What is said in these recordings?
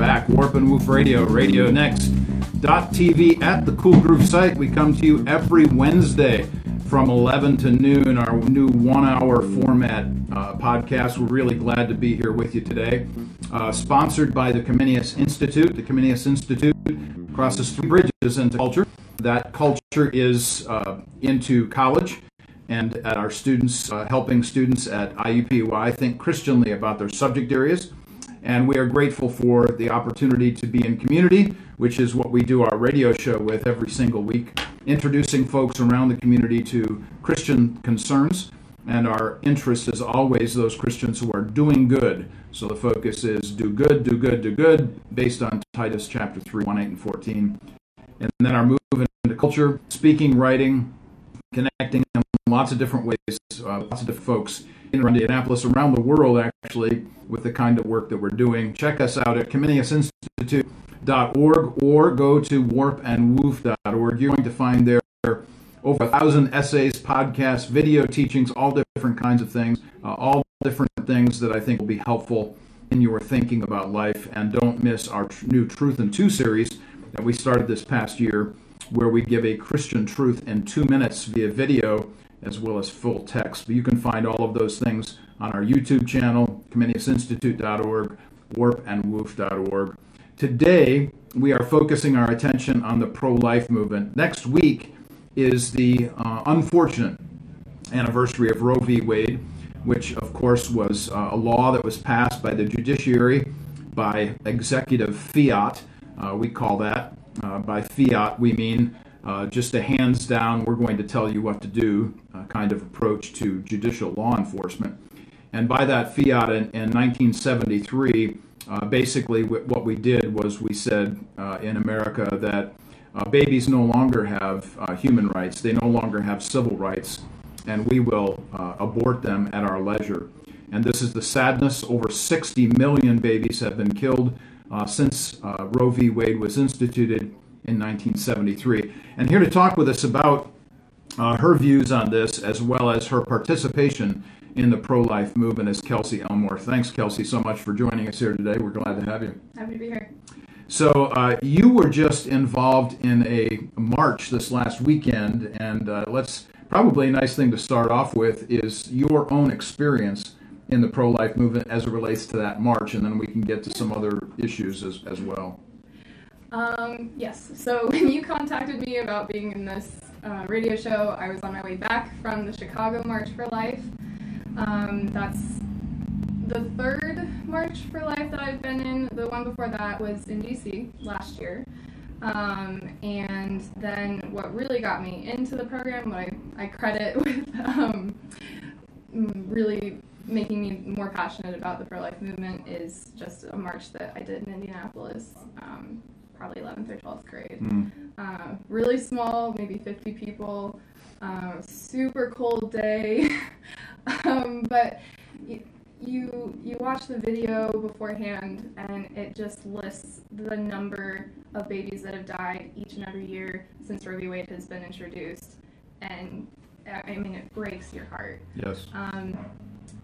back. Warp and Woof Radio, Radio Next. TV at the Cool Groove site. We come to you every Wednesday from 11 to noon, our new one hour format uh, podcast. We're really glad to be here with you today. Uh, sponsored by the Comenius Institute. The Comenius Institute crosses three bridges into culture. That culture is uh, into college and at our students, uh, helping students at IUPUI think Christianly about their subject areas. And we are grateful for the opportunity to be in community, which is what we do our radio show with every single week, introducing folks around the community to Christian concerns. And our interest is always those Christians who are doing good. So the focus is do good, do good, do good, based on Titus chapter 3, 1, 8, and 14. And then our move into culture, speaking, writing, connecting them lots of different ways, uh, lots of different folks in Indianapolis, around the world, actually, with the kind of work that we're doing. Check us out at ComeniusInstitute.org or go to warpandwoof.org. You're going to find there over a thousand essays, podcasts, video teachings, all different kinds of things, uh, all different things that I think will be helpful in your thinking about life. And don't miss our tr- new Truth in Two series that we started this past year, where we give a Christian truth in two minutes via video as well as full text. But you can find all of those things on our YouTube channel, ComeniusInstitute.org, warpandwoof.org. Today, we are focusing our attention on the pro life movement. Next week is the uh, unfortunate anniversary of Roe v. Wade, which, of course, was uh, a law that was passed by the judiciary by executive fiat. Uh, we call that. Uh, by fiat, we mean uh, just a hands down, we're going to tell you what to do uh, kind of approach to judicial law enforcement. And by that fiat in, in 1973, uh, basically what we did was we said uh, in America that uh, babies no longer have uh, human rights, they no longer have civil rights, and we will abort them at our leisure. And this is the sadness over 60 million babies have been killed since Roe v. Wade was instituted in 1973. And here to talk with us about uh, her views on this, as well as her participation in the pro life movement, is Kelsey Elmore. Thanks, Kelsey, so much for joining us here today. We're glad to have you. Happy to be here. So, uh, you were just involved in a march this last weekend, and uh, let's probably a nice thing to start off with is your own experience in the pro life movement as it relates to that march, and then we can get to some other issues as, as well. Um, yes. So when you contacted me about being in this uh, radio show, I was on my way back from the Chicago March for Life. Um, that's the third March for Life that I've been in. The one before that was in DC last year. Um, and then what really got me into the program, what I, I credit with um, really making me more passionate about the pro life movement, is just a march that I did in Indianapolis um, probably 11th or 12th grade. Mm. Uh, really small, maybe 50 people. Uh, super cold day, um, but you, you you watch the video beforehand, and it just lists the number of babies that have died each and every year since Roe v. Wade has been introduced, and I mean it breaks your heart. Yes. Um,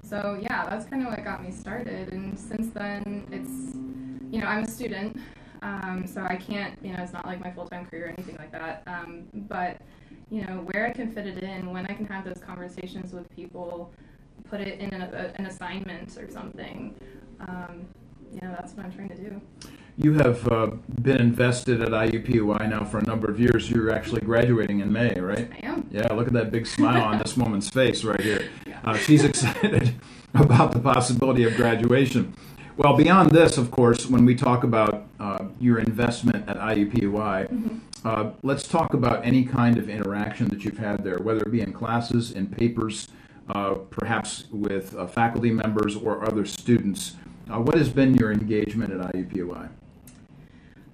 so yeah, that's kind of what got me started, and since then it's you know I'm a student. Um, so I can't, you know, it's not like my full time career or anything like that. Um, but, you know, where I can fit it in, when I can have those conversations with people, put it in an, a, an assignment or something, um, you know, that's what I'm trying to do. You have uh, been invested at IUPUI now for a number of years. You're actually graduating in May, right? I am. Yeah, look at that big smile on this woman's face right here. Yeah. Uh, she's excited about the possibility of graduation. Well, beyond this, of course, when we talk about uh, your investment at IUPUI, mm-hmm. uh, let's talk about any kind of interaction that you've had there, whether it be in classes, in papers, uh, perhaps with uh, faculty members or other students. Uh, what has been your engagement at IUPUI?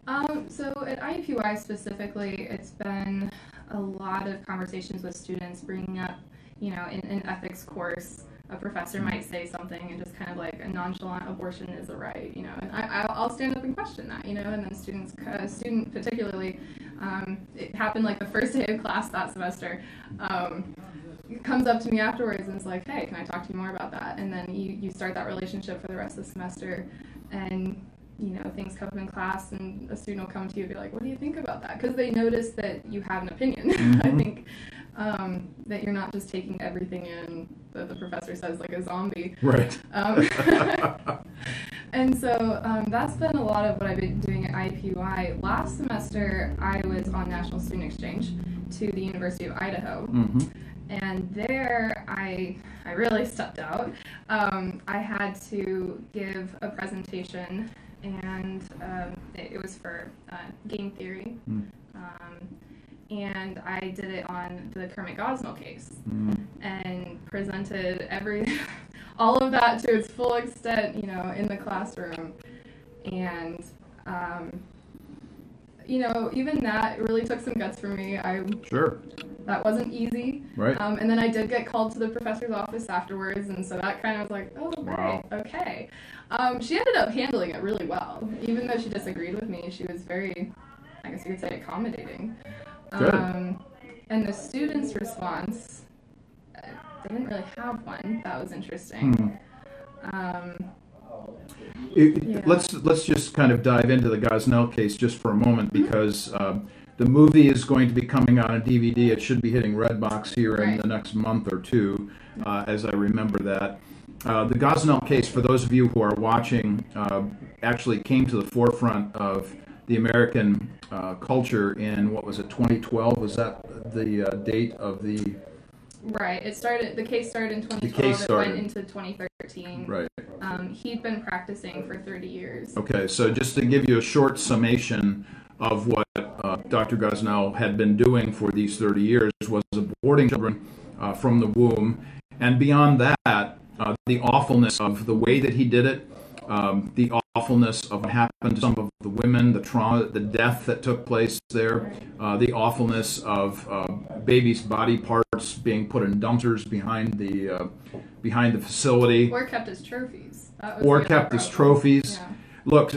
Um, so at IUPUI specifically, it's been a lot of conversations with students bringing up, you know, in an ethics course a professor might say something and just kind of like a nonchalant abortion is a right, you know, and I, I'll stand up and question that, you know, and then students, a student particularly, um, it happened like the first day of class that semester, um, comes up to me afterwards and is like, hey, can I talk to you more about that? And then you, you start that relationship for the rest of the semester. And you know, things come up in class and a student will come to you and be like, what do you think about that? Because they notice that you have an opinion. I Mhm. think um, that you're not just taking everything in that the professor says like a zombie. Right. Um, and so um, that's been a lot of what I've been doing at IPY. Last semester, I was on National Student Exchange to the University of Idaho. hmm And there, I, I really stepped out. Um, I had to give a presentation, and um, it, it was for uh, game theory. Mm. Um, and I did it on the Kermit Gosnell case mm and presented every all of that to its full extent, you know, in the classroom. And um, you know, even that really took some guts for me. I Sure. that wasn't easy. Right. Um, and then I did get called to the professor's office afterwards, and so that kind of was like, oh, Wow. okay. Um, she ended up handling it really well, even though she disagreed with me. She was very, I guess you could say, accommodating. Good. Um, and the students' response, uh, they didn't really have one. That was interesting. Hmm. Um, It- Yeah. Let's let's just kind of dive into the Gosnell case just for a moment because um, the movie is going to be coming out on DVD. It should be hitting Redbox here in the next month or two, uh, as I remember that. Uh, the Gosnell case, for those of you who are watching, uh, actually came to the forefront of the American uh, culture in what was it, 2012? Was that the uh, date of the right. It started. The case started in 2012. the case It started. went into 2013. right? Um, he'd been practicing for 30 years. Okay, so just to give you a short summation of what uh, Dr. Gosnell had been doing for these 30 years was aborting children uh, from the womb, and beyond that, uh, the awfulness of the way that he did it, um, the awfulness of what happened to some of the women, the trauma, the death that took place there, uh, the awfulness of uh, babies' body parts being put in dumpsters behind the uh, behind the facility Or kept as trophies. Or kept as trophies. Yeah. Look,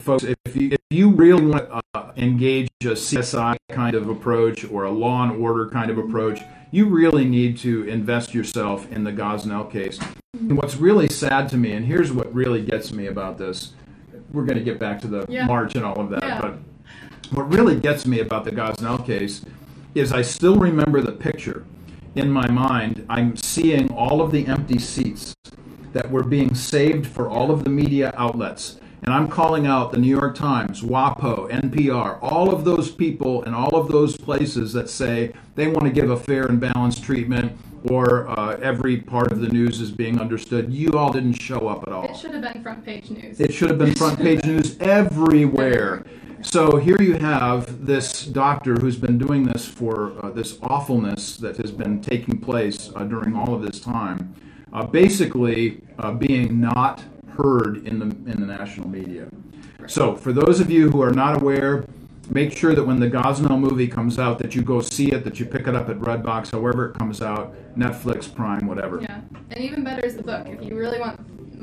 folks, if you, if you really want to uh, engage a CSI kind of approach or a law and order kind of approach, you really need to invest yourself in the Gosnell case. And what's really sad to me, and here's what really gets me about this, we're going to get back to the Yeah. march and all of that, Yeah. but what really gets me about the Gosnell case is I still remember the picture in my mind. I'm seeing all of the empty seats that were being saved for all of the media outlets. And I'm calling out the New York Times, WAPO, NPR, all of those people and all of those places that say they want to give a fair and balanced treatment or uh, every part of the news is being understood. You all didn't show up at all. It should have been front page news. It should have been front page news everywhere. So here you have this doctor who's been doing this for uh, this awfulness that has been taking place uh, during all of this time, uh, basically uh, being not heard in the in the national media. So for those of you who are not aware, make sure that when the Gosnell movie comes out, that you go see it, that you pick it up at Redbox, however it comes out, Netflix, Prime, whatever. Yeah, and even better is the book. If you really want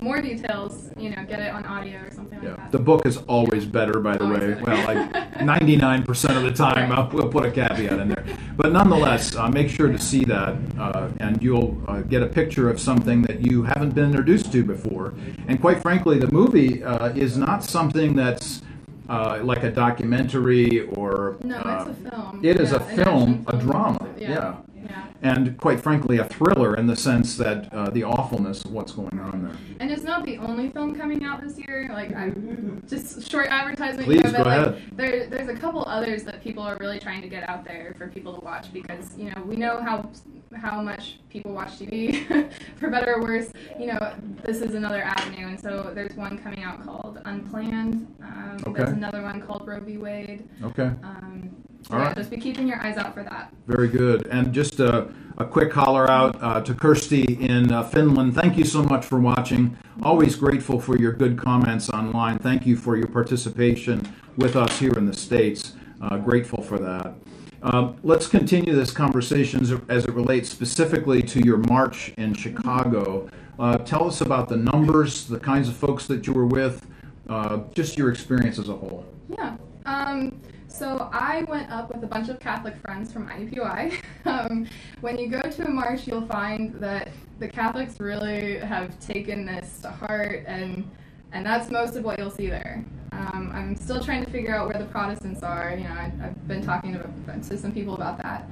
more details, you know, get it on audio or something Yeah, like that. the book is always better, by the Always way. better. Well, like 99% of the time, uh, we'll put a caveat in there. But nonetheless, uh, make sure to see that, uh, and you'll uh, get a picture of something that you haven't been introduced to before. And quite frankly, the movie uh, is not something that's uh, like a documentary or. no, uh, it's a film. it is Yeah, a film, a drama, Yeah. yeah. Yeah. and quite frankly, a thriller in the sense that uh, the awfulness of what's going on there. And it's not the only film coming out this year. Like I'm just short advertisement. Please, here, but go like, ahead. There, there's a couple others that people are really trying to get out there for people to watch because you know we know how how much people watch TV, for better or worse. You know this is another avenue, and so there's one coming out called Unplanned. Um, Okay. There's another one called Roe v. Wade. Okay. Um, All yeah, right. just be keeping your eyes out for that. Very good. And just a, a quick holler out uh, to Kirsty in uh, Finland. Thank you so much for watching. Always grateful for your good comments online. Thank you for your participation with us here in the States. Uh, grateful for that. Um, let's continue this conversation as it, as it relates specifically to your march in Chicago. Uh, tell us about the numbers, the kinds of folks that you were with, uh, just your experience as a whole. Yeah. Um, so I went up with a bunch of Catholic friends from IUPUI. Um, when you go to a march, you'll find that the Catholics really have taken this to heart and and that's most of what you'll see there. Um, I'm still trying to figure out where the Protestants are. You know, I, have been talking to, to, some people about that.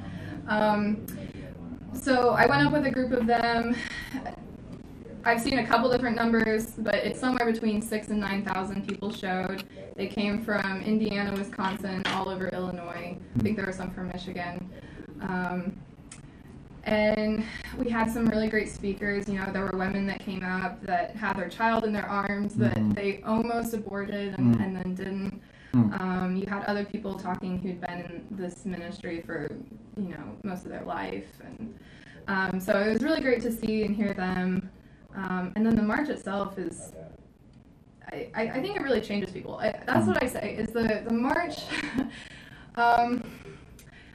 Um, so I went up with a group of them. I've seen a couple different numbers, but it's somewhere between six and nine thousand people showed. They came from Indiana, Wisconsin, all over Illinois. I think there were some from Michigan. Um, and we had some really great speakers. You know, there were women that came up that had their child in their arms that mm-hmm. they almost aborted and, mm-hmm. and then didn't. Mm. Um, you had other people talking who'd been in this ministry for you know most of their life, and um, so it was really great to see and hear them. Um, and then the march itself is, I, I, think it really changes people. I, that's what I say is the the march. Um,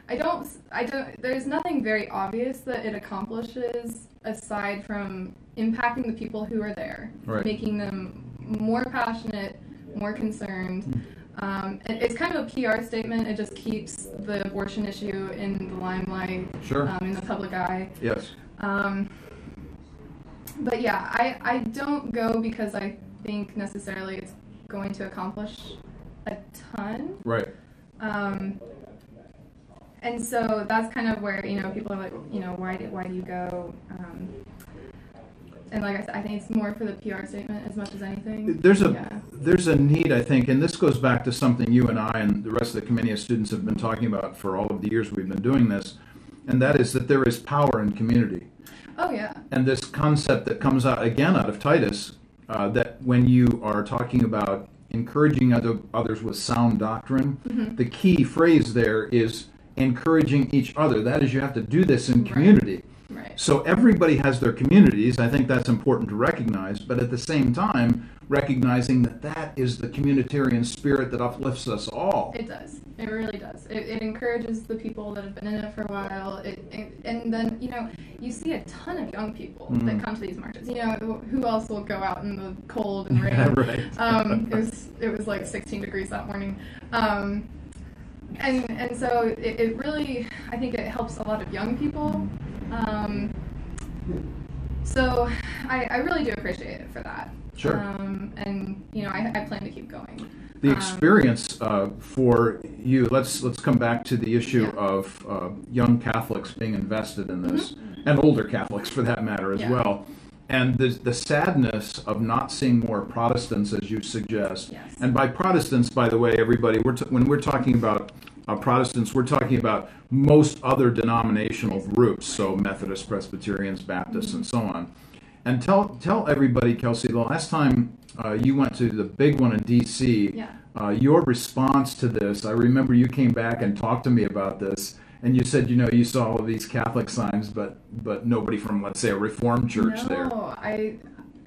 I don't. I don't. There's nothing very obvious that it accomplishes aside from impacting the people who are there, right. making them more passionate, more concerned. Um, it, it's kind of a PR statement. It just keeps the abortion issue in the limelight, sure. um, in the public eye. Yes. Um, but yeah, I, I don't go because I think necessarily it's going to accomplish a ton. Right. Um, and so that's kind of where you know people are like, you know, why do why do you go? Um, and like I said, I think it's more for the PR statement as much as anything. There's a yeah. there's a need, I think, and this goes back to something you and I and the rest of the committee of students have been talking about for all of the years we've been doing this, and that is that there is power in community. Oh yeah. And this concept that comes out again out of Titus, uh, that when you are talking about encouraging other, others with sound doctrine, mm-hmm. the key phrase there is encouraging each other. That is, you have to do this in community. Right. So everybody has their communities. I think that's important to recognize, but at the same time, recognizing that that is the communitarian spirit that uplifts us all. It does. It really does. It, it encourages the people that have been in it for a while. It, it, and then you know you see a ton of young people mm-hmm. that come to these marches. You know who else will go out in the cold and rain? Yeah, right. Um, it was it was like 16 degrees that morning. Um, and and so it, it, really I think it helps a lot of young people. Um, so I, I really do appreciate it for that. Sure. Um, and you know I, I plan to keep going. The um, experience uh, for you. Let's let's come back to the issue yeah. of uh, young Catholics being invested in this, mm-hmm. and older Catholics for that matter as yeah. well and the, the sadness of not seeing more Protestants, as you suggest. Yes. And by Protestants, by the way, everybody, we're t- when we're talking about uh, Protestants, we're talking about most other denominational groups, so Methodists, Presbyterians, Baptists, and so on. And tell tell everybody, Kelsey, the last time uh, you went to the big one in D.C., yeah. uh, your response to this, I remember you came back and talked to me about this and you said you know you saw all these Catholic signs, but but nobody from let's say a Reformed church no, there. No, I.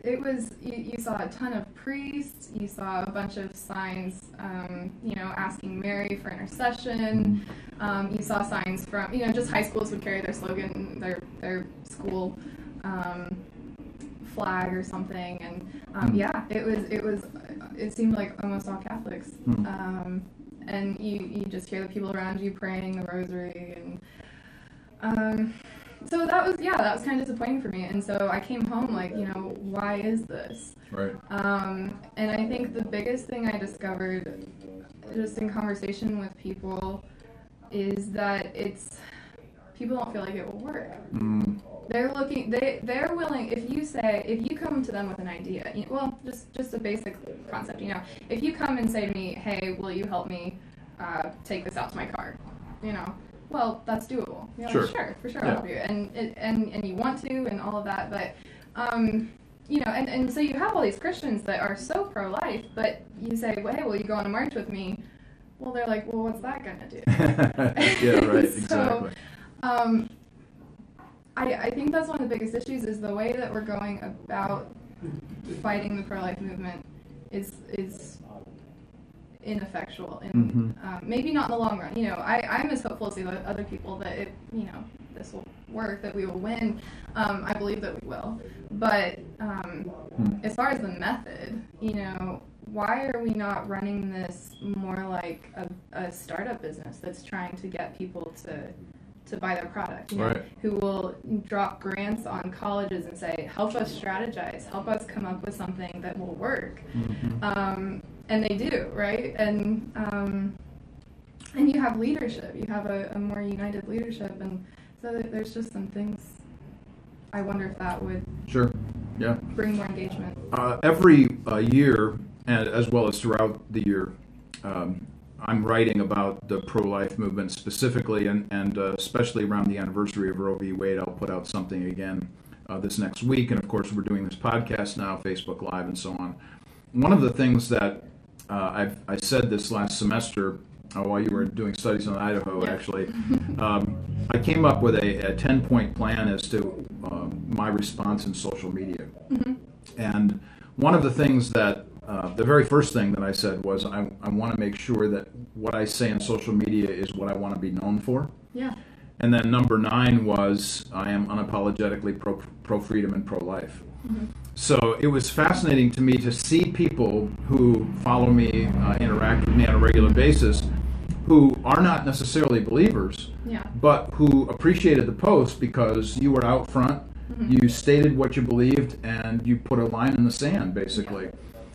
It was you, you, saw a ton of priests. You saw a bunch of signs, um, you know, asking Mary for intercession. Mm-hmm. Um, you saw signs from you know just high schools would carry their slogan, their their school um, flag or something, and um, mm-hmm. yeah, it was it was it seemed like almost all Catholics. Mm-hmm and you, you just hear the people around you praying the rosary and um, so that was yeah that was kind of disappointing for me. And so i came home like you know why is this? Right. Um, and i think the biggest thing i discovered just in conversation with people is that it's people don't feel like it will work mm. They're looking. They they're willing. If you say, if you come to them with an idea, you well, just just a basic concept. You know, if you come and say to me, "Hey, will you help me uh, take this out to my car?" You know, well, that's doable. You're sure. Like, sure, for sure, yeah. I'll help you. And and and you want to, and all of that, but. Um, you know, and, and so you have all these Christians that are so pro life, but you say, well, hey, will you go on a march with me? Well, they're like, well, what's that going to do? yeah, right, so, exactly. Um, I, I think that's one of the biggest issues is the way that we're going about fighting the pro-life movement is is ineffectual and mm-hmm. um, maybe not in the long run. You know, I, I'm as hopeful as the other people that it, you know, this will work, that we will win. Um, I believe that we will. But um, mm. as far as the method, you know, why are we not running this more like a, a startup business that's trying to get people to to buy their product. You know, Right. who will drop grants on colleges and say, help us strategize, help us come up with something that will work. Mhm. Um, and they do, right? And um, and you have leadership. You have a, a more united leadership, and so there's just some things. I wonder if that would Sure. Yeah. bring more engagement. Uh, every uh, year, and as well as throughout the year, um, I'm writing about the pro-life movement specifically, and, and uh, especially around the anniversary of Roe v. Wade. I'll put out something again uh, this next week, and of course, we're doing this podcast now, Facebook Live, and so on. One of the things that uh, I've, I said this last semester uh, while you were doing studies on Idaho, Yeah. actually, um, I came up with a, a 10 point plan as to um, my response in social media. And one of the things that, uh, the very first thing that I said was, I, I want to make sure that what I say in social media is what I want to be known for. Yeah. And then number nine was, I am unapologetically pro, pro freedom and pro life. So it was fascinating to me to see people who follow me, uh, interact with me on a regular basis, who are not necessarily believers, Yeah. but who appreciated the post because you were out front, you stated what you believed, and you put a line in the sand, basically.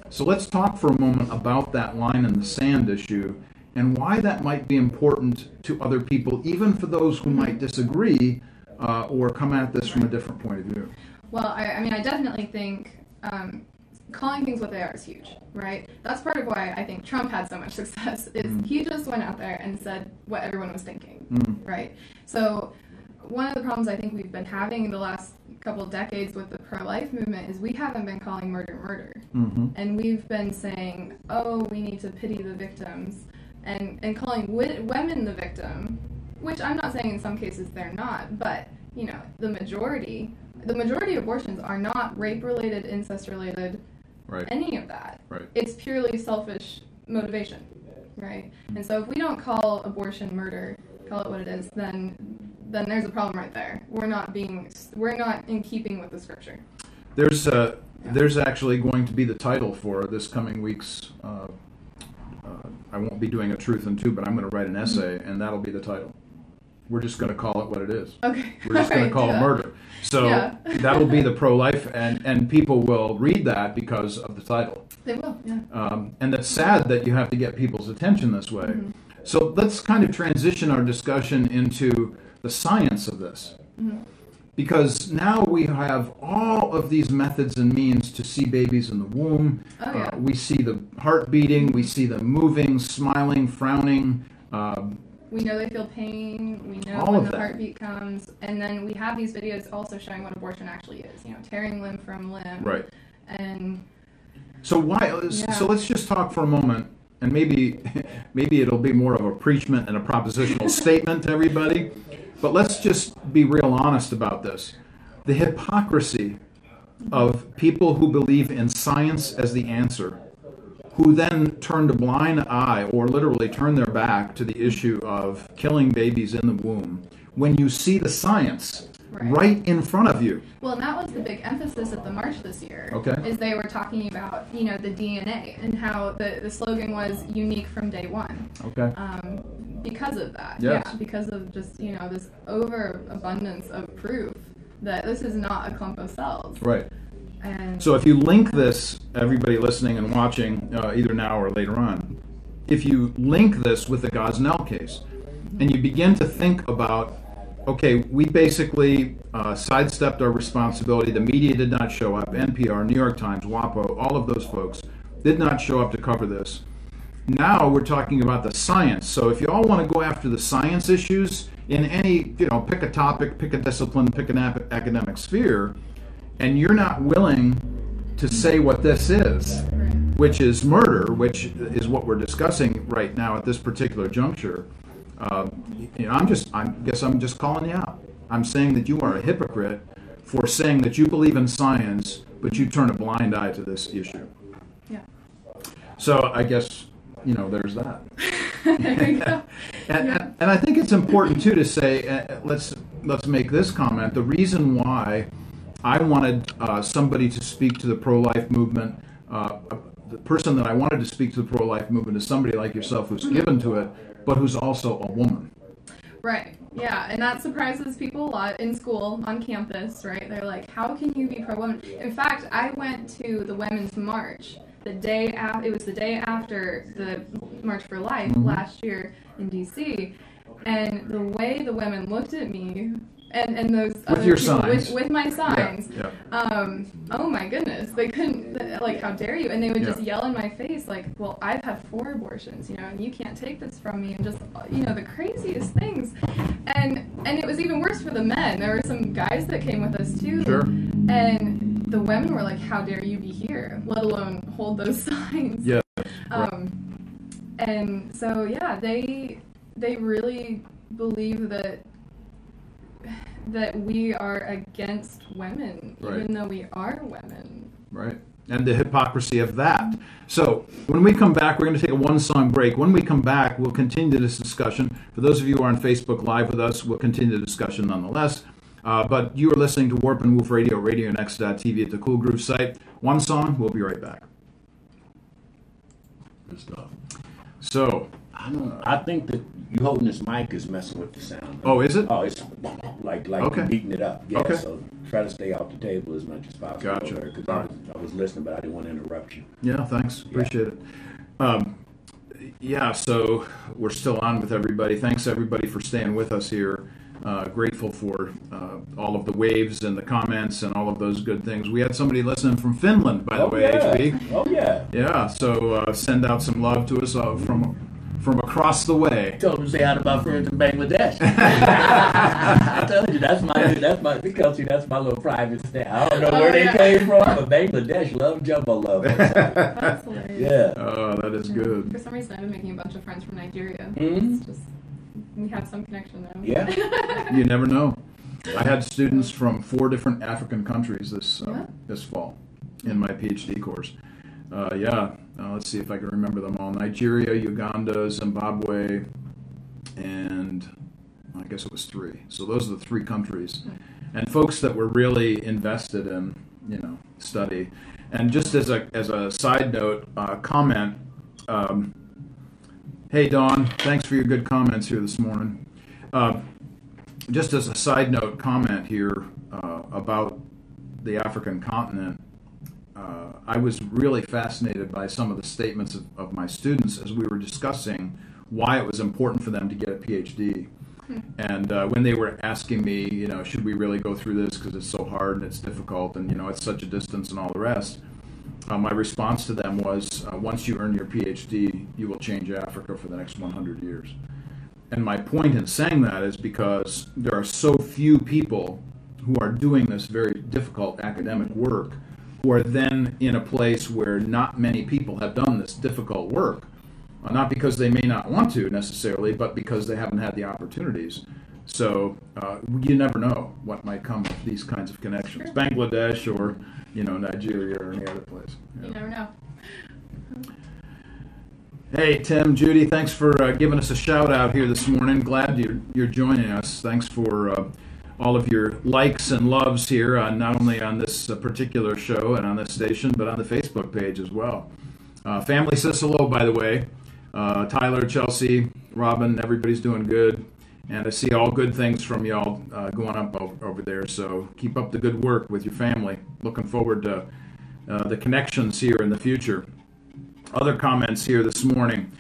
So let's talk for a moment about that line in the sand issue and why that might be important to other people, even for those who might disagree uh, or come at this from a different point of view. Well, I, I mean, I definitely think um, calling things what they are is huge, right? That's part of why I think Trump had so much success. Is Mm. he just went out there and said what everyone was thinking, Mm. right? So one of the problems I think we've been having in the last couple decades with the pro-life movement is we haven't been calling murder murder, hmm and we've been saying, oh, we need to pity the victims, and and calling wi- women the victim, which I'm not saying in some cases they're not, but you know the majority, the majority of abortions are not rape related, incest related, Right. any of that. Right. It's purely selfish motivation, right? And so if we don't call abortion murder, call it what it is, then then there's a problem right there. We're not being we're not in keeping with the scripture. There's uh, there's actually going to be the title for this coming week's. Uh, uh, I won't be doing a Truth in Two, but I'm going to write an essay, and that'll be the title. We're just going to call it what it is. Okay. We're just going Alright, to call it murder. So Yeah. that'll be the pro-life, and and people will read that because of the title. They will, yeah. Um, and it's sad that you have to get people's attention this way. Mhm. So let's kind of transition our discussion into the science of this. Mhm. Because now we have all of these methods and means to see babies in the womb. Oh, yeah. Uh, we see the heart beating, we see them moving, smiling, frowning. Um, We know they feel pain. We know when the that. heartbeat comes, and then we have these videos also showing what abortion actually is. You know, tearing limb from limb. right. And So why? Yeah. So let's just talk for a moment, and maybe maybe it'll be more of a preachment and a propositional statement to everybody. But let's just be real honest about this: the hypocrisy of people who believe in science as the answer, who then turn a blind eye or literally turn their back to the issue of killing babies in the womb. When you see the science Right. right in front of you. well, and that was the big emphasis at the march this year. Okay. Is they were talking about you know the DNA and how the the slogan was unique from day one. Okay. Um, because of that, Yes. yeah, because of just you know this overabundance of proof that this is not a clump of cells. Right. And So if you link this, everybody listening and watching, uh, either now or later on, if you link this with the Gosnell case, and you begin to think about, okay, we basically uh, sidestepped our responsibility. The media did not show up. NPR, New York Times, WAPO, all of those folks did not show up to cover this. Now we're talking about the science. So if you all want to go after the science issues in any, you know, pick a topic, pick a discipline, pick an academic sphere, and you're not willing to say what this is, which is murder, which is what we're discussing right now at this particular juncture. Um, you know, I'm just, I guess I'm just calling you out. I'm saying that you are a hypocrite for saying that you believe in science, but you turn a blind eye to this issue. yeah. So I guess you know there's that. there you go. And, Yeah. and, I think it's important too to say uh, let's let's make this comment. The reason why I wanted uh, somebody to speak to the pro-life movement, uh, the person that I wanted to speak to the pro-life movement is somebody like yourself who's given to it, but who's also a woman. Right. Yeah, and that surprises people a lot in school, on campus, right? They're like, how can you be pro woman? In fact, I went to the Women's March the day after, it was the day after the March for Life Mhm. last year in DC. And the way the women looked at me, and, and those other your people signs. With, with my signs, Yeah. um, oh my goodness, they couldn't, like, how dare you? And they would just yell in my face, like, well, I've had four abortions, you know, and you can't take this from me, and just, you know, the craziest things. And and it was even worse for the men. There were some guys that came with us too. Sure. And the women were like, how dare you be here, let alone hold those signs. Yeah. Um, and so yeah, they they really believe that that we are against women, Right. even though we are women. right? And the hypocrisy of that. So, when we come back, we're going to take a one song break. When we come back, we'll continue this discussion. For those of you who are on Facebook Live with us, we'll continue the discussion nonetheless. Uh, but you are listening to Warp and Woof Radio, RadioNext.tv at the Cool Groove site. One song, we'll be right back. Good stuff. So, I don't. I think that you holding this mic is messing with the sound. oh, is it? Oh, it's like like Okay. beating it up. Yeah. Okay. So try to stay off the table as much as possible. Gotcha. Because I, was- I was listening, but I didn't want to interrupt you. Yeah, thanks. Appreciate it. Um, yeah, so we're still on with everybody. Thanks everybody for staying with us here. Uh, grateful for uh, all of the waves and the comments and all of those good things. We had somebody listening from Finland, by the oh way, yeah. HB. Oh yeah. Yeah, so uh, send out some love to us uh, from from across the way. Told him to say hi to my friends in Bangladesh. I told you that's my that's my because see, that's my little private staff. I don't know Oh, where they yeah. came from, but Bangladesh love jumbo love. That's yeah. Oh, that is For good. For some reason, I've been making a bunch of friends from Nigeria. Mhm. It's just we have some connection now. Yeah. You never know. I had students from four different African countries this uh, Yeah. this fall in my PhD course. Uh, yeah, uh, let's see if I can remember them all: Nigeria, Uganda, Zimbabwe, and I guess it was three. So those are the three countries, and folks that were really invested in you know study. And just as a as a side note, uh, comment. Um, hey Don, thanks for your good comments here this morning. Uh, just as a side note comment here uh, about the African continent, uh, I was really fascinated by some of the statements of, of my students as we were discussing why it was important for them to get a PhD. And uh, when they were asking me, you know, should we really go through this because it's so hard and it's difficult and, you know, it's such a distance and all the rest, uh, my response to them was uh, once you earn your PhD, you will change Africa for the next 100 years. And my point in saying that is because there are so few people who are doing this very difficult academic work who are then in a place where not many people have done this difficult work. Uh, not because they may not want to necessarily, but because they haven't had the opportunities. So uh, you never know what might come of these kinds of connections. Bangladesh or you know Nigeria or any other place. You never know. Hey, Tim, Judy, thanks for uh, giving us a shout out here this morning. Glad you're, you're joining us. Thanks for uh, all of your likes and loves here, uh, not only on this uh, particular show and on this station, but on the Facebook page as well. Uh, family says hello, by the way. Uh, Tyler, Chelsea, Robin, everybody's doing good. And I see all good things from y'all uh, going up over, there. So keep up the good work with your family. Looking forward to uh, the connections here in the future other comments here this morning.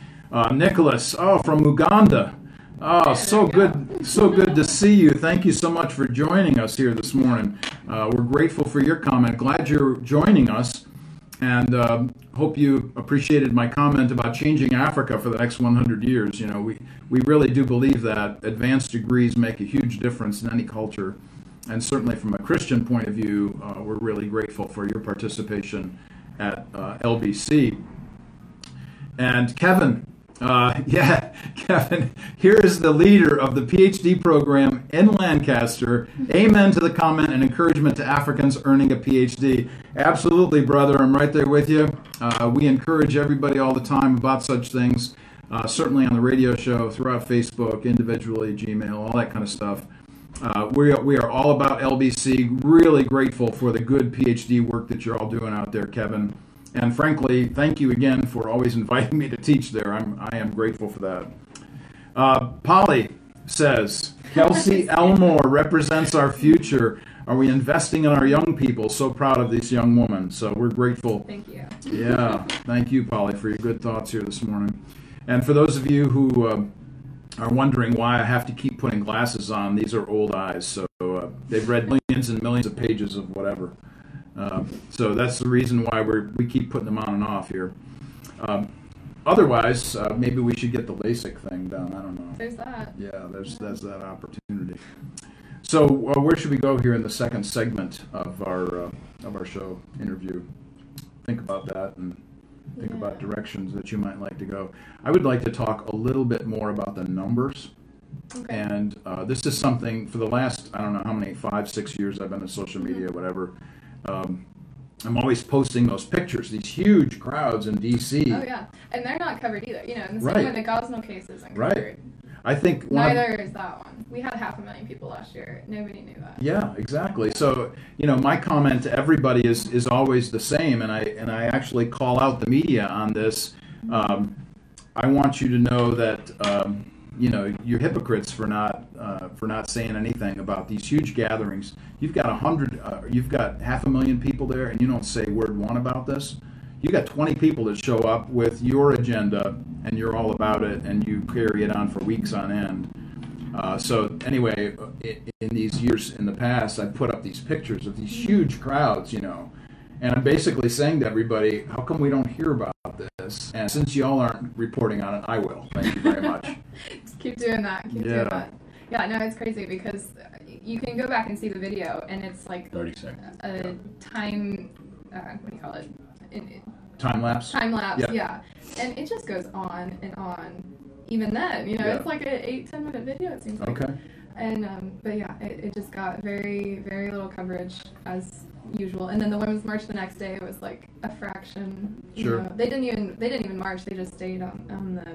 Nicholas, oh, from Uganda. Oh, so good, so good to see you. Thank you so much for joining us here this morning. Uh, we're grateful for your comment. Glad you're joining us, and um hope you appreciated my comment about changing Africa for the next 100 years. You know, we we really do believe that advanced degrees make a huge difference in any culture, and certainly from a Christian point of view, uh, we're really grateful for your participation at uh, LBC. And Kevin, uh, yeah, Kevin, here is the leader of the PhD program in Lancaster. Amen to the comment and encouragement to Africans earning a PhD. Absolutely, brother, I'm right there with you. Uh, we encourage everybody all the time about such things, uh, certainly on the radio show, throughout Facebook, individually, Gmail, all that kind of stuff. Uh, we, are, we are all about LBC. Really grateful for the good PhD work that you're all doing out there, Kevin. And frankly, thank you again for always inviting me to teach there. I'm, I am grateful for that. Uh, Polly, says Kelsey Elmore represents our future. Are we investing in our young people? So proud of this young woman. So we're grateful. Thank you. Yeah, thank you, Polly, for your good thoughts here this morning. And for those of you who uh, are wondering why I have to keep putting glasses on, these are old eyes. So uh, they've read millions and millions of pages of whatever. Uh, so that's the reason why we we keep putting them on and off here. Um, otherwise, uh, maybe we should get the LASIK thing done. I don't know. There's that. Yeah, there's there's that opportunity. So uh, where should we go here in the second segment of our uh, of our show interview? Think about that and think about directions that you might like to go. I would like to talk a little bit more about the numbers. Okay. And uh, this is something for the last, I don't know how many, five, six years I've been in social media, whatever. Um, I'm always posting those pictures, these huge crowds in DC. Oh yeah, and they're not covered either. You know, and the Right. same way the Gosnell case isn't Right. I think of- Neither is that one. We had half a million people last year. Nobody knew that. Yeah, exactly. So, you know, my comment to everybody is is always the same, and I and I actually call out the media on this. Um, I want you to know that um, you know you're hypocrites for not uh, for not saying anything about these huge gatherings. You've got a hundred, uh, you've got half a million people there, and you don't say word one about this. You got 20 people that show up with your agenda, and you're all about it, and you carry it on for weeks on end. Uh, so anyway, in, these years in the past, I put up these pictures of these huge crowds, you know, and I'm basically saying to everybody, how come we don't hear about this? And since y'all aren't reporting on it, I will. Thank you very much. Keep doing that. Keep Yeah. doing that. Yeah, no, it's crazy because you can go back and see the video, and it's like 30 seconds. a time. Uh, what do you call it? In, Time lapse. time lapse. Yeah. Yeah. and it just goes on and on. Even then, you know, Yeah. it's like an eight ten minute video. It seems like. Okay. And um, but yeah, it, it just got very very little coverage as usual. And then the women's march the next day it was like a fraction. you Sure. know. they didn't even they didn't even march. They just stayed on on the.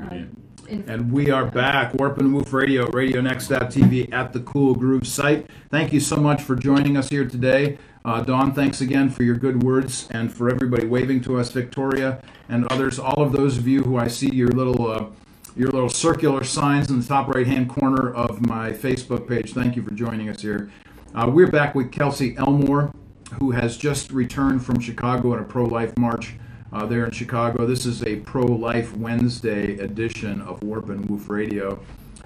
Um, And we are back, Warp and Woof Radio, RadioNext.tv at the Cool Groove site. Thank you so much for joining us here today. Uh, Dawn, thanks again for your good words and for everybody waving to us, Victoria and others. All of those of you who I see your little uh, your little circular signs in the top right hand corner of my Facebook page. Thank you for joining us here. Uh, we're back with Kelsey Elmore, who has just returned from Chicago in a pro life march uh, there in Chicago. This is a pro life Wednesday edition of Warp and Woof Radio.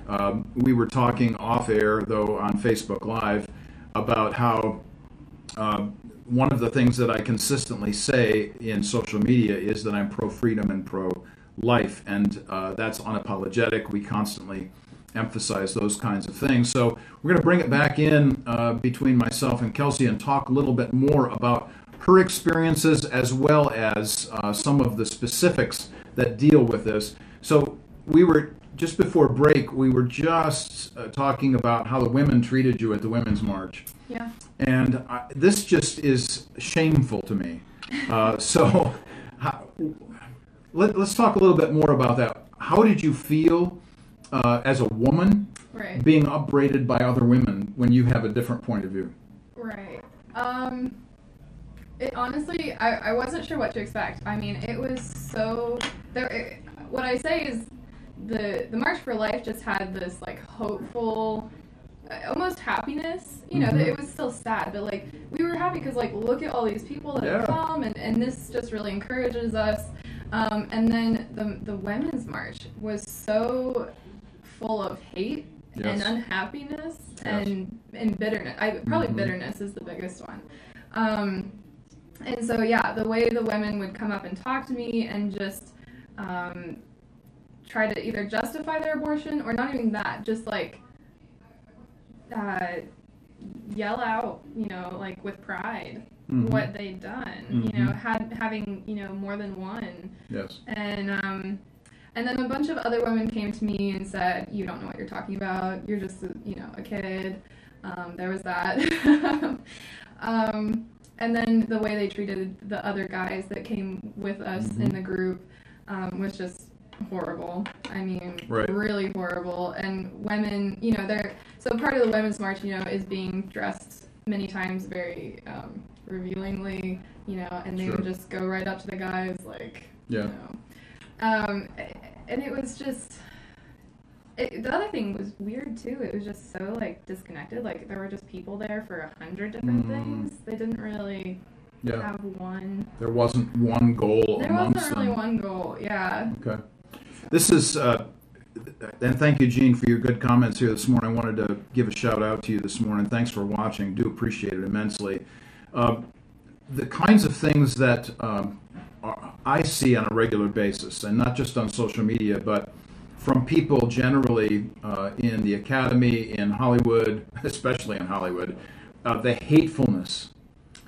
Um, we were talking off air, though, on Facebook Live about how uh, one of the things that I consistently say in social media is that I'm pro freedom and pro life, and uh, that's unapologetic. We constantly emphasize those kinds of things. So we're going to bring it back in uh, between myself and Kelsey and talk a little bit more about her experiences as well as uh, some of the specifics that deal with this. So we were just before break, we were just uh, talking about how the women treated you at the Women's March yeah. and I, this just is shameful to me. Uh, so, how, let, us talk a little bit more about that. How did you feel uh, as a woman Right. being upbraided by other women when you have a different point of view? Right. Um, it honestly, I, I wasn't sure what to expect. I mean, it was so. There, it, what I say is, the the March for Life just had this like hopeful, uh, almost happiness. You know, Mhm. that it was still sad, but like we were happy because like look at all these people that Yeah. have come, and and this just really encourages us. Um, and then the the Women's March was so full of hate and unhappiness Yes. and and bitterness. I probably Mhm. bitterness is the biggest one. Um, and so yeah, the way the women would come up and talk to me and just um, try to either justify their abortion or not even that, just like uh, yell out, you know, like with pride Mhm. what they'd done. You know, had having you know more than one Yes. and um, and then a bunch of other women came to me and said, "You don't know what you're talking about. You're just, a, you know, a kid." Um, there was that. um, and then the way they treated the other guys that came with us Mhm. in the group um, was just horrible. I mean, Right. really horrible. And women, you know, they're so part of the women's march, you know, is being dressed many times very um, revealingly, you know, and they Sure. would just go right up to the guys like, Yeah. you know. Um, and it was just, it, the other thing was weird too. It was just so like disconnected. Like there were just people there for a hundred different Mm. things. They didn't really Yeah. have one. There wasn't one goal There amongst wasn't really them. one goal. Yeah. Okay. This is, uh, and thank you, Gene, for your good comments here this morning. I wanted to give a shout out to you this morning. Thanks for watching. Do appreciate it immensely. Uh, the kinds of things that um, are, I see on a regular basis, and not just on social media, but from people generally uh, in the academy, in Hollywood, especially in Hollywood, uh, the hatefulness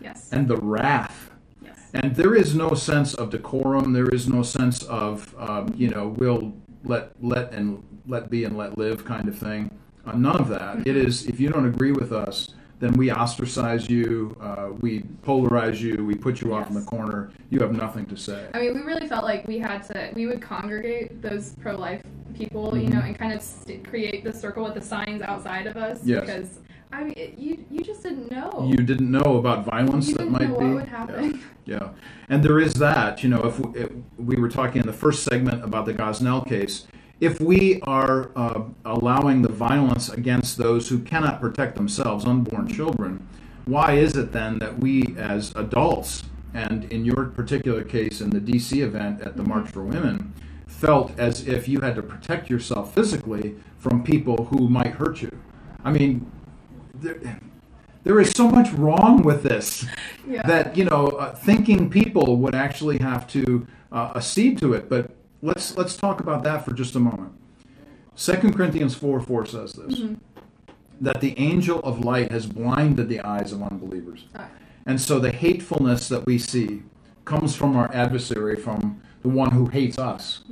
Yes. and the wrath yes. and there is no sense of decorum. There is no sense of um, you know we'll let let and let be and let live kind of thing. Uh, none of that. It is if you don't agree with us, then we ostracize you, uh, we polarize you, we put you off in the corner. You have nothing to say. I mean, we really felt like we had to. We would congregate those pro-life people, you know, and kind of st- create the circle with the signs outside of us. Mm-hmm. Yes. Because I mean, it, you you just didn't know. You didn't know about violence You that didn't might know be. what would happen. Yeah. yeah, and there is that. You know, if we, if we were talking in the first segment about the Gosnell case, if we are uh, allowing the violence against those who cannot protect themselves, unborn children, why is it then that we as adults, and in your particular case in the DC event at the March for Women, felt as if you had to protect yourself physically from people who might hurt you? I mean, there, there is so much wrong with this Yeah. that you know uh, thinking people would actually have to uh, accede to it. But let's let's talk about that for just a moment. Second Corinthians four four says this that the angel of light has blinded the eyes of unbelievers, Ah. and so the hatefulness that we see comes from our adversary, from the one who hates us.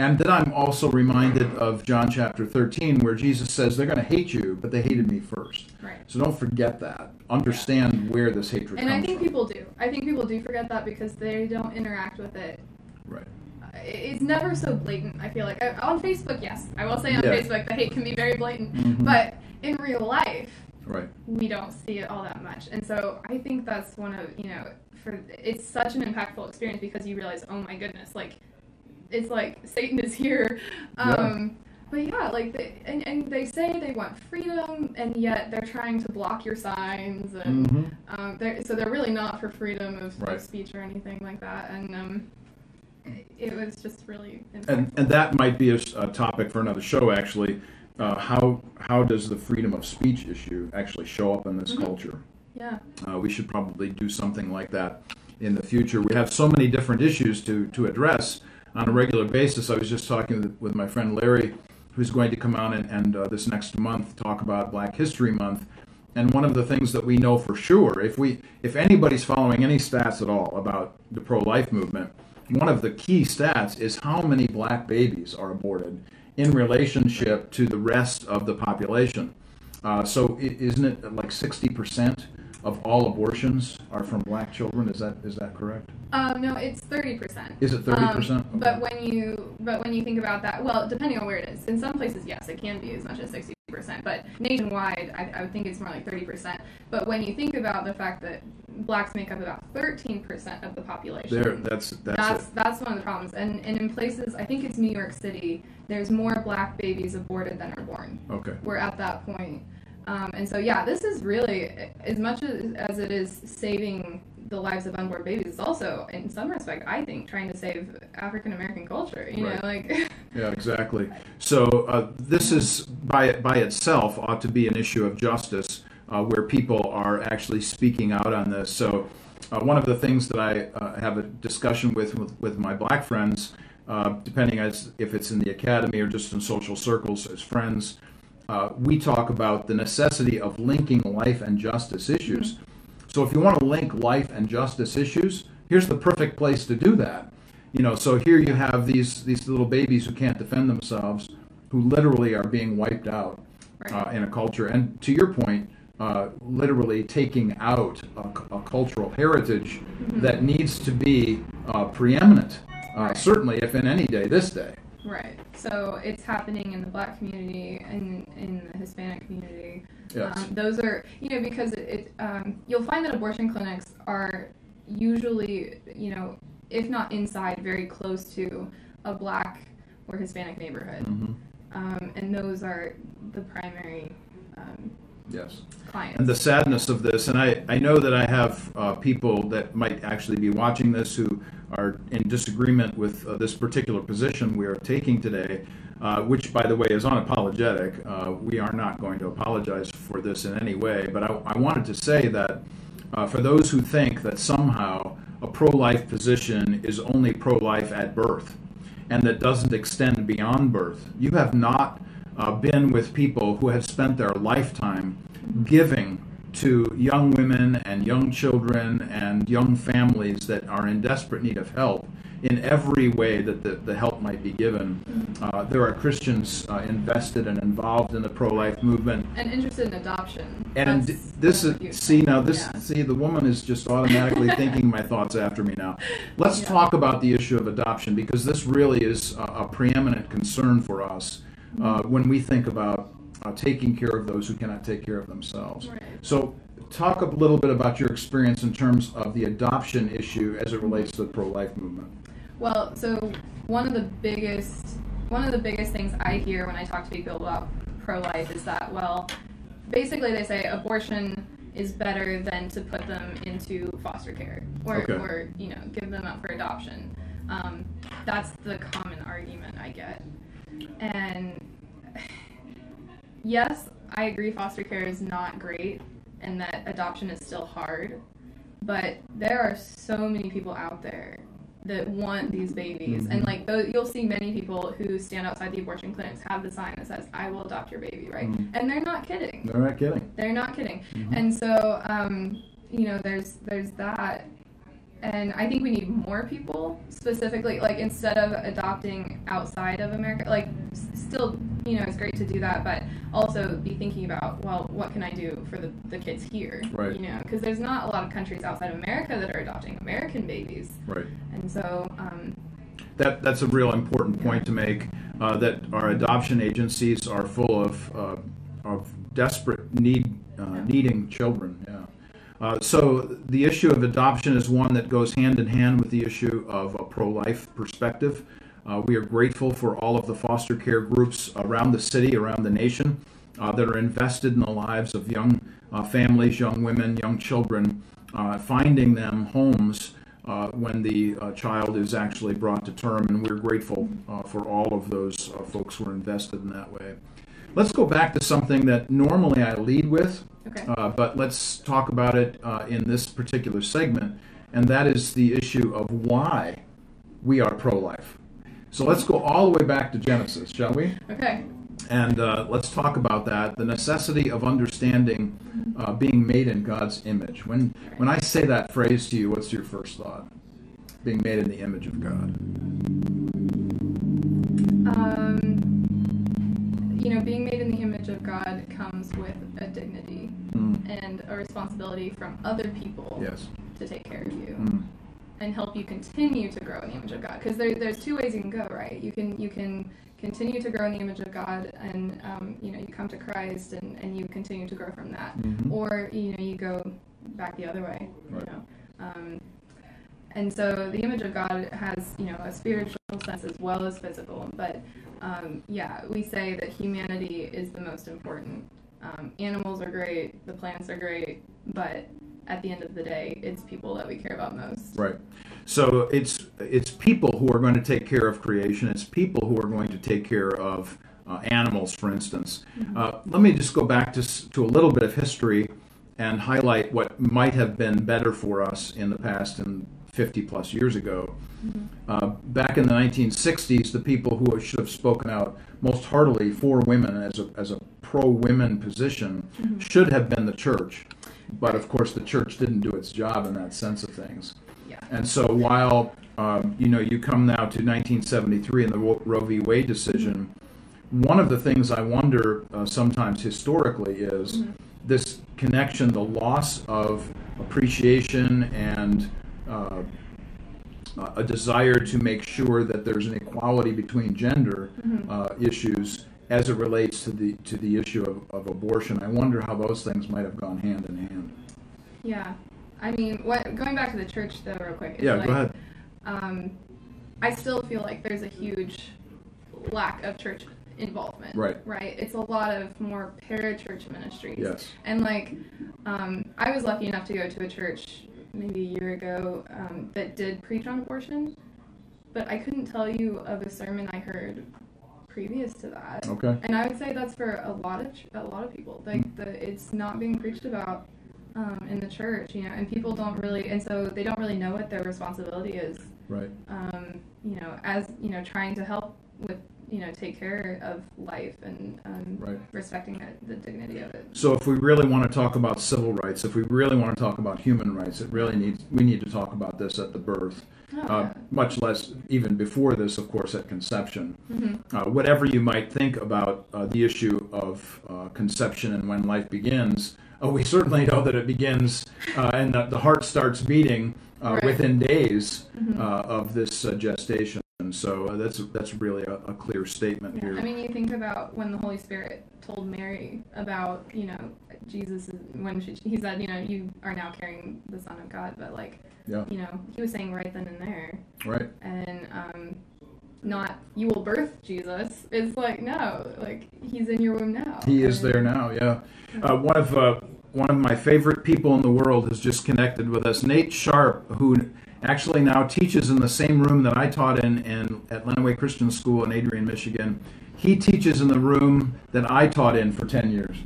And then I'm also reminded of John chapter 13, where Jesus says, They're going to hate you, but they hated me first. Right. So don't forget that. Understand where this hatred comes. And comes I think from. people do. I think people do forget that because they don't interact with it. right. It's never so blatant. I feel like I, on Facebook, yes, I will say on Yeah. Facebook the hate can be very blatant, Mhm. but in real life, Right. we don't see it all that much. And so I think that's one of you know, for it's such an impactful experience because you realize, oh my goodness, like it's like Satan is here. Um, But yeah, like they, and, and they say they want freedom, and yet they're trying to block your signs, and Mhm. um, they're, so they're really not for freedom of, Right. of speech or anything like that. And um, it, was just really And, impactful. and that might be a topic for another show, actually. Uh, how how does the freedom of speech issue actually show up in this Mhm. culture? yeah, Uh, we should probably do something like that in the future. We have so many different issues to, to address on a regular basis. I was just talking with, with my friend Larry, who's going to come on and, and uh, this next month talk about Black History Month. And one of the things that we know for sure, if we if anybody's following any stats at all about the pro-life movement, one of the key stats is how many black babies are aborted in relationship to the rest of the population. Uh, so isn't it like sixty percent of all abortions are from black children? Is that is that correct? um, no, it's thirty percent. Is it thirty percent? Um, But when you but when you think about that, well, depending on where it is, in some places, yes, it can be as much as sixty percent. But nationwide, I, I would think it's more like thirty percent. But when you think about the fact that blacks make up about thirteen percent of the population, there, that's that's, that's that's one of the problems. And and in places, I think it's New York City, there's more black babies aborted than are born. Okay. We're at that point. Um, and so, yeah, this is really, as much as, as it is saving the lives of unborn babies, it's also, in some respect, I think, trying to save African American culture. You Right. know, like, Yeah, exactly. So uh, this is by by itself ought to be an issue of justice, uh, where people are actually speaking out on this. So uh, one of the things that I uh, have a discussion with with, with my black friends, uh, depending as if it's in the academy or just in social circles as friends, uh, we talk about the necessity of linking life and justice issues. So if you want to link life and justice issues, here's the perfect place to do that. You know, so here you have these these little babies who can't defend themselves, who literally are being wiped out Right. uh, in a culture. And to your point, uh, literally taking out a, a cultural heritage that needs to be uh, preeminent. Uh, certainly, if in any day, this day. Right. So it's happening in the black community and in the Hispanic community. Yes. Um, those are, you know, because it, it um, you'll find that abortion clinics are usually, you know, if not inside, very close to a black or Hispanic neighborhood. Mm-hmm. um, and those are the primary um, Yes. clients. And the sadness of this, and I, I know that I have uh, people that might actually be watching this who are in disagreement with uh, this particular position we are taking today, uh, which, by the way, is unapologetic. Uh, we are not going to apologize for this in any way, but I, I wanted to say that uh, for those who think that somehow a pro life position is only pro life at birth and that doesn't extend beyond birth, you have not uh, been with people who have spent their lifetime giving to young women and young children and young families that are in desperate need of help in every way that the, the help might be given. Uh, there are Christians uh, invested and involved in the pro life movement. and interested in adoption. And That's this is see now this Yeah. see the woman is just automatically thinking my thoughts after me now. Let's Yeah. talk about the issue of adoption because this really is a, a preeminent concern for us uh, when we think about uh, taking care of those who cannot take care of themselves. Right. So, talk a little bit about your experience in terms of the adoption issue as it relates to the pro-life movement. Well, so one of the biggest one of the biggest things I hear when I talk to people about pro-life is that well, basically they say abortion is better than to put them into foster care or, Okay. or you know give them up for adoption. Um, that's the common argument I get, and yes, I agree foster care is not great and that adoption is still hard, but there are so many people out there that want these babies and like those, you'll see many people who stand outside the abortion clinics have the sign that says i will adopt your baby right Mhm. and they're not kidding They're not kidding. they're not kidding Mhm. and so um, you know there's there's that and i think we need more people specifically like instead of adopting outside of america like s- still you know it's great to do that but also be thinking about well what can i do for the, the kids here Right. you know because there's not a lot of countries outside of america that are adopting american babies Right. and so um, That, that's a real important point to make. Uh, that our adoption agencies are full of uh, of desperate need uh, Yeah. needing children. Uh, so the issue of adoption is one that goes hand in hand with the issue of a pro-life perspective. Uh, we are grateful for all of the foster care groups around the city, around the nation, uh, that are invested in the lives of young uh, families, young women, young children, uh, finding them homes when the child is actually brought to term, and we're grateful for all of those folks who are invested in that way. Let's go back to something that normally I lead with, okay uh, but let's talk about it uh, in this particular segment, and that is the issue of why we are pro life. So let's go all the way back to Genesis, shall we? okay And uh, let's talk about that the necessity of understanding uh, being made in God's image. When, when I say that phrase to you, what's your first thought? Being made in the image of God. um, you know being made in the image of god comes with a dignity Mm, and a responsibility from other people yes. to take care of you Mm, and help you continue to grow in the image of God. Because there, there's two ways you can go, right? You can you can continue to grow in the image of God, and um, you know you come to Christ, and, and you continue to grow from that, Mhm. or you know you go back the other way. Right. You know, um, and so the image of God has you know a spiritual sense as well as physical. But um, yeah, we say that humanity is the most important. Um, animals are great, the plants are great, but at the end of the day, it's people that we care about most. Right. So it's it's people who are going to take care of creation. It's people who are going to take care of uh, animals, for instance. Uh, let me just go back to to a little bit of history and highlight what might have been better for us in the past and 50 plus years ago. Uh, back in the 1960s, the people who should have spoken out most heartily for women as a, as a pro women position should have been the church. But of course, the church didn't do its job in that sense of things. Yeah. And so while um, you know you come now to 1973 and the Roe v. Wade decision, one of the things I wonder uh, sometimes historically is this connection, the loss of appreciation and uh, a desire to make sure that there's an equality between gender uh, issues as it relates to the to the issue of, of abortion. I wonder how those things might have gone hand in hand. Yeah. I mean, what going back to the church though, real quick. Yeah, like, go ahead. Um, I still feel like there's a huge lack of church involvement. Right. Right. It's a lot of more parachurch ministries. Yes. And like, um, I was lucky enough to go to a church maybe a year ago um, that did preach on abortion, but I couldn't tell you of a sermon I heard previous to that. Okay. And I would say that's for a lot of a lot of people. Like the it's not being preached about um, in the church, you know, and people don't really, and so they don't really know what their responsibility is. Right. Um, you know, as you know, trying to help with you know take care of life and um, Right. respecting the, the dignity of it. So if we really want to talk about civil rights, if we really want to talk about human rights, it really needs we need to talk about this at the birth. Oh, Uh, much less even before this, of course, at conception. Mhm. Uh, whatever you might think about uh, the issue of uh, conception and when life begins, uh, we certainly know that it begins uh, and that the heart starts beating uh, Right. within days Mhm. uh, of this uh, gestation. And so uh, that's that's really a, a clear statement Yeah, here. I mean, you think about when the Holy Spirit told Mary about, you know, Jesus, is- when she, he said, you know, you are now carrying the Son of God, but like, Yeah. you know, he was saying right then and there, right. and um, not you will birth Jesus. It's like no, like he's in your womb now. He is And- there now. Yeah. Uh, one of uh, one of my favorite people in the world has just connected with us, Nate Sharp, who actually now teaches in the same room that I taught in, in at Lenawee Christian School in Adrian, Michigan. He teaches in the room that I taught in for ten years.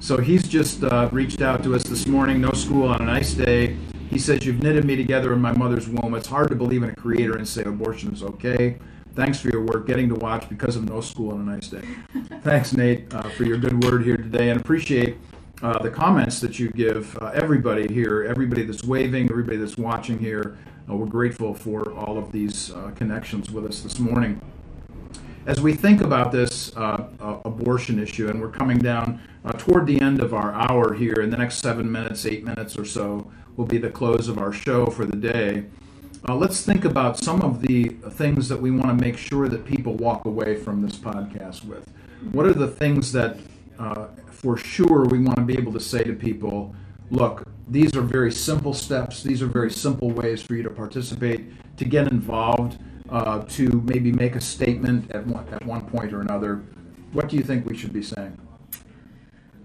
So he's just uh, reached out to us this morning. No school on a nice day. He says, "You've knitted me together in my mother's womb. It's hard to believe in a creator and say abortion is okay." Thanks for your work, getting to watch because of no school on a nice day. Thanks, Nate, uh, for your good word here today, and appreciate uh, the comments that you give. Uh, everybody here, everybody that's waving, everybody that's watching here, uh, we're grateful for all of these uh, connections with us this morning. As we think about this uh, uh, abortion issue, and we're coming down toward the end of our hour here, in the next seven minutes, eight minutes or so, will be the close of our show for the day. Let's think about some of the things that we want to make sure that people walk away from this podcast with. What are the things that, uh, for sure, we want to be able to say to people? Look, these are very simple steps. These are very simple ways for you to participate, to get involved, uh, to maybe make a statement at one, at one point or another. What do you think we should be saying?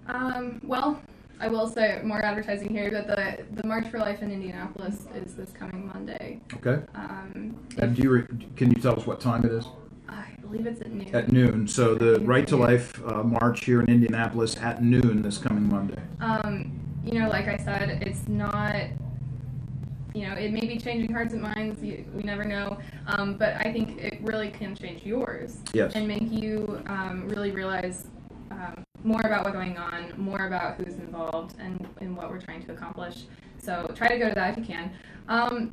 Um, well, I will say more advertising here, but the the March for Life in Indianapolis is this coming Monday. Okay. Um, And do you re- can you tell us what time it is? I believe it's at noon. At noon. So the Right to Life uh, march here in Indianapolis at noon this coming Monday. Um, you know, like I said, it's not. You know, it may be changing hearts and minds. You, we never know. Um, but I think it really can change yours Yes. and make you um, really realize um, more about what's going on, more about who's involved, and, and what we're trying to accomplish. So try to go to that if you can. Um,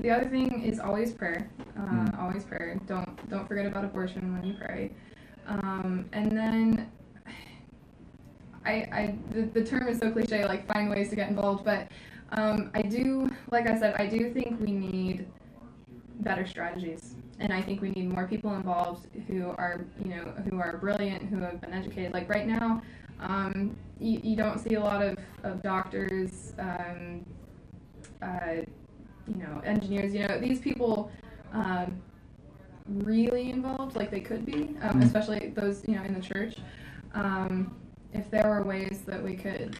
the other thing is always prayer. Uh, Mm. Always prayer. Don't don't forget about abortion when you pray. Um, and then I, I the, the term is so cliche, like find ways to get involved, but um, I do, like I said, I do think we need better strategies, and I think we need more people involved who are, you know, who are brilliant, who have been educated. Like right now, um, you, you don't see a lot of, of doctors, um, uh, you know, engineers. You know, these people. Um, really involved like they could be um, Mm. especially those you know in the church um, if there were ways that we could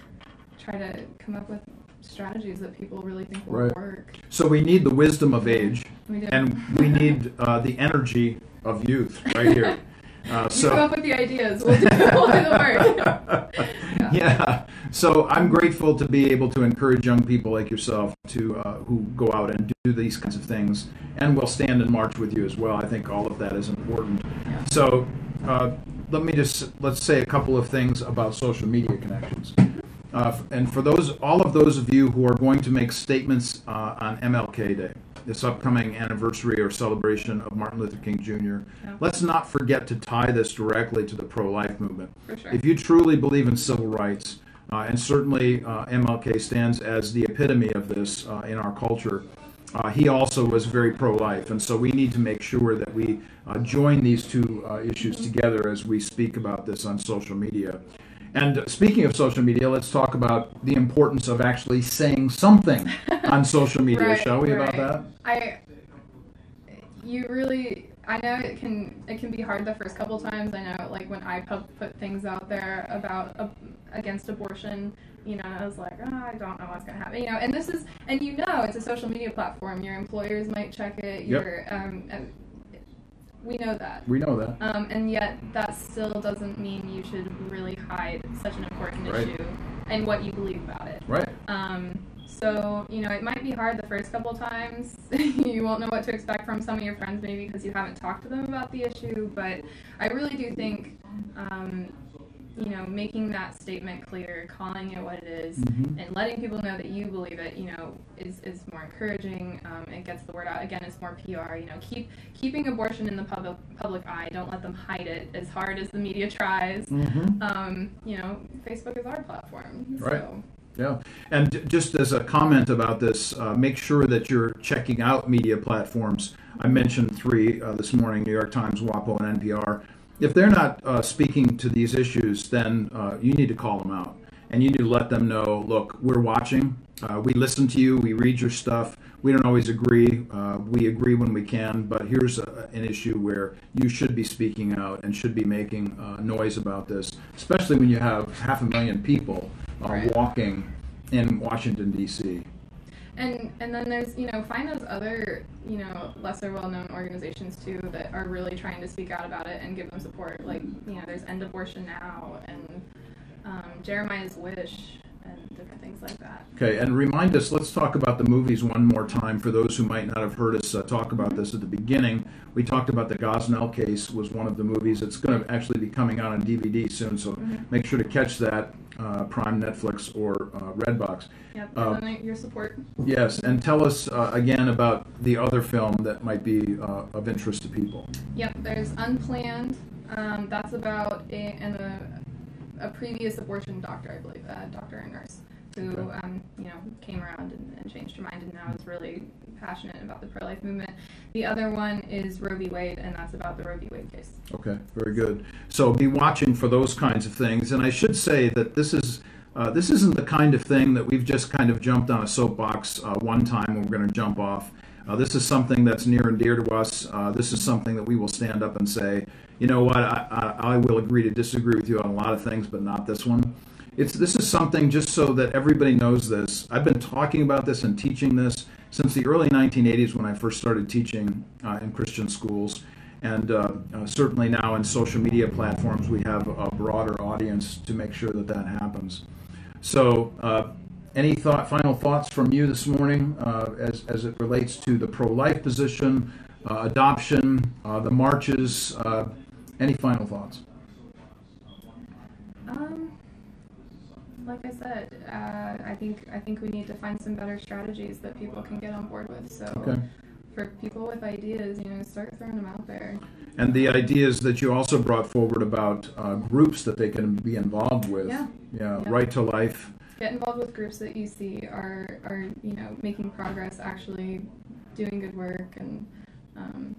try to come up with strategies that people really think will Right. work. So we need the wisdom of age, We and we need uh, the energy of youth right here. Uh, you come up with the ideas. We'll do, we'll do the work. yeah. So I'm grateful to be able to encourage young people like yourself to uh, who go out and do these kinds of things, and will stand and march with you as well. I think all of that is important. Yeah. So uh, let me just let's say a couple of things about social media connections. Uh, and for those, all of those of you who are going to make statements uh, on MLK Day, this upcoming anniversary or celebration of Martin Luther King Jr., Yeah. let's not forget to tie this directly to the pro-life movement. Sure. If you truly believe in civil rights, uh, and certainly uh, MLK stands as the epitome of this uh, in our culture, uh, he also was very pro life. And so we need to make sure that we uh, join these two uh, issues together as we speak about this on social media. And speaking of social media, let's talk about the importance of actually saying something on social media, Right, shall we, about that? I, you really I know it can it can be hard the first couple times. I know like when I put things out there about uh, against abortion, you know, I was like, oh, I don't know what's gonna happen, you know. And this is and you know it's a social media platform. Your employers might check it. Yep. Your um, we know that. We know that. Um, and yet that still doesn't mean you should really hide such an important Right. issue and what you believe about it. Right. Um, so, you know, it might be hard the first couple times. you won't know what to expect from some of your friends, maybe because you haven't talked to them about the issue. But I really do think, um, you know, making that statement clear, calling it what it is, Mhm. and letting people know that you believe it, you know, is, is more encouraging. Um, it gets the word out. Again, it's more PR. You know, keep keeping abortion in the public public eye. Don't let them hide it. As hard as the media tries, Mhm. um, you know, Facebook is our platform. Right. So. Yeah, and j- just as a comment about this, uh, make sure that you're checking out media platforms. I mentioned three uh, this morning: New York Times, WAPO, and NPR. If they're not uh, speaking to these issues, then uh, you need to call them out, and you need to let them know. Look, we're watching. Uh, we listen to you. We read your stuff. We don't always agree. Uh, we agree when we can, but here's a, an issue where you should be speaking out and should be making uh, noise about this, especially when you have half a million people uh, Right. walking in Washington D.C. And and then there's you know find those other you know lesser well known organizations too that are really trying to speak out about it and give them support. Like you know there's End Abortion Now and um, Jeremiah's Wish and different things like that. Okay, and remind us. Let's talk about the movies one more time for those who might not have heard us uh, talk about this at the beginning. We talked about the Gosnell case was one of the movies. It's going to actually be coming out on DVD soon, so Mhm. make sure to catch that. Uh, Prime, Netflix, or uh, Redbox. Yep. Uh, your support. Yes, and tell us uh, again about the other film that might be uh, of interest to people. Yep. There's Unplanned. Um, that's about a, and a, a previous abortion doctor, I believe, a doctor and nurse who Okay. um, you know came around and, and changed her mind and now is really passionate about the pro-life movement. The other one is Roe v. Wade, and that's about the Roe v. Wade case. Okay, very good. So be watching for those kinds of things. And I should say that this is uh, this isn't the kind of thing that we've just kind of jumped on a soapbox uh, one time and we're going to jump off. Uh, this is something that's near and dear to us. Uh, this is something that we will stand up and say, you know what, I, I, I will agree to disagree with you on a lot of things, but not this one. It's this is something just so that everybody knows this. I've been talking about this and teaching this since the early 1980s when I first started teaching uh, in Christian schools. And uh, certainly now in social media platforms, we have a broader audience to make sure that that happens. So, uh, any thought, final thoughts from you this morning uh, as, as it relates to the pro life position, uh, adoption, uh, the marches? Uh, any final thoughts? Um, like I said, uh, I think I think we need to find some better strategies that people can get on board with. So, Okay. for people with ideas, you know, start throwing them out there. And the ideas that you also brought forward about uh, groups that they can be involved with. Yeah. Yeah, Yeah. Right to Life. Get involved with groups that you see are are you know making progress, actually doing good work, and um,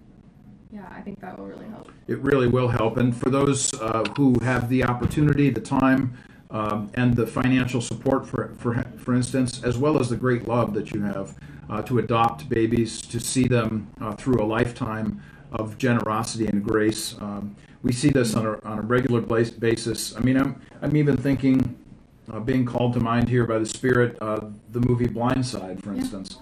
yeah, I think that will really help. It really will help. And for those uh, who have the opportunity, the time, um, and the financial support, for, for, for instance, as well as the great love that you have uh, to adopt babies, to see them uh, through a lifetime of generosity and grace. Um, we see this on a, on a regular basis. I mean, I'm, I'm even thinking, uh, being called to mind here by the Spirit, uh, the movie Blindside, for Yeah. instance.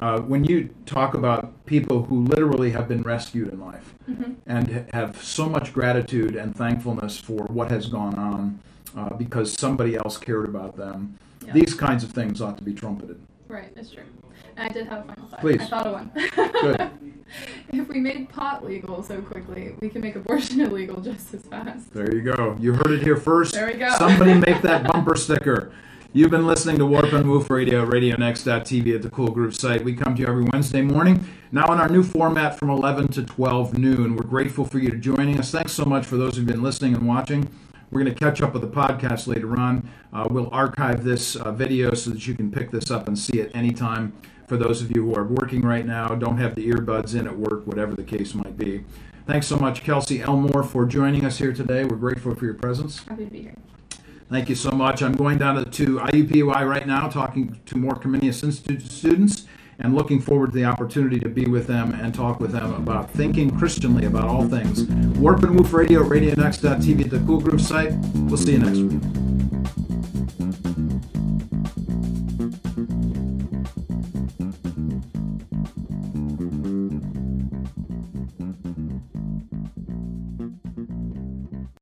Uh, when you talk about people who literally have been rescued in life, hmm and have so much gratitude and thankfulness for what has gone on uh, because somebody else cared about them. Yeah. These kinds of things ought to be trumpeted. Right, it's true. And I did have a final thought. Please. I thought of one. Good. if we made pot legal so quickly, we can make abortion illegal just as fast. There you go. You heard it here first. There we go. Somebody make that bumper sticker. You've been listening to Warp and Woof Radio, RadioNext.tv at the Cool Groove site. We come to you every Wednesday morning. Now in our new format from 11 to 12 noon. We're grateful for you to joining us. Thanks so much for those who've been listening and watching. We're going to catch up with the podcast later on. Uh, we'll archive this uh, video so that you can pick this up and see it anytime. For those of you who are working right now, don't have the earbuds in at work, whatever the case might be. Thanks so much, Kelsey Elmore, for joining us here today. We're grateful for your presence. Happy to be here. Thank you so much. I'm going down to, to IUPUI right now, talking to more Comenius Institute students, and looking forward to the opportunity to be with them and talk with them about thinking Christianly about all things. Warp and Woof Radio, RadioNext.tv at the Cool Groove site. We'll see you next week.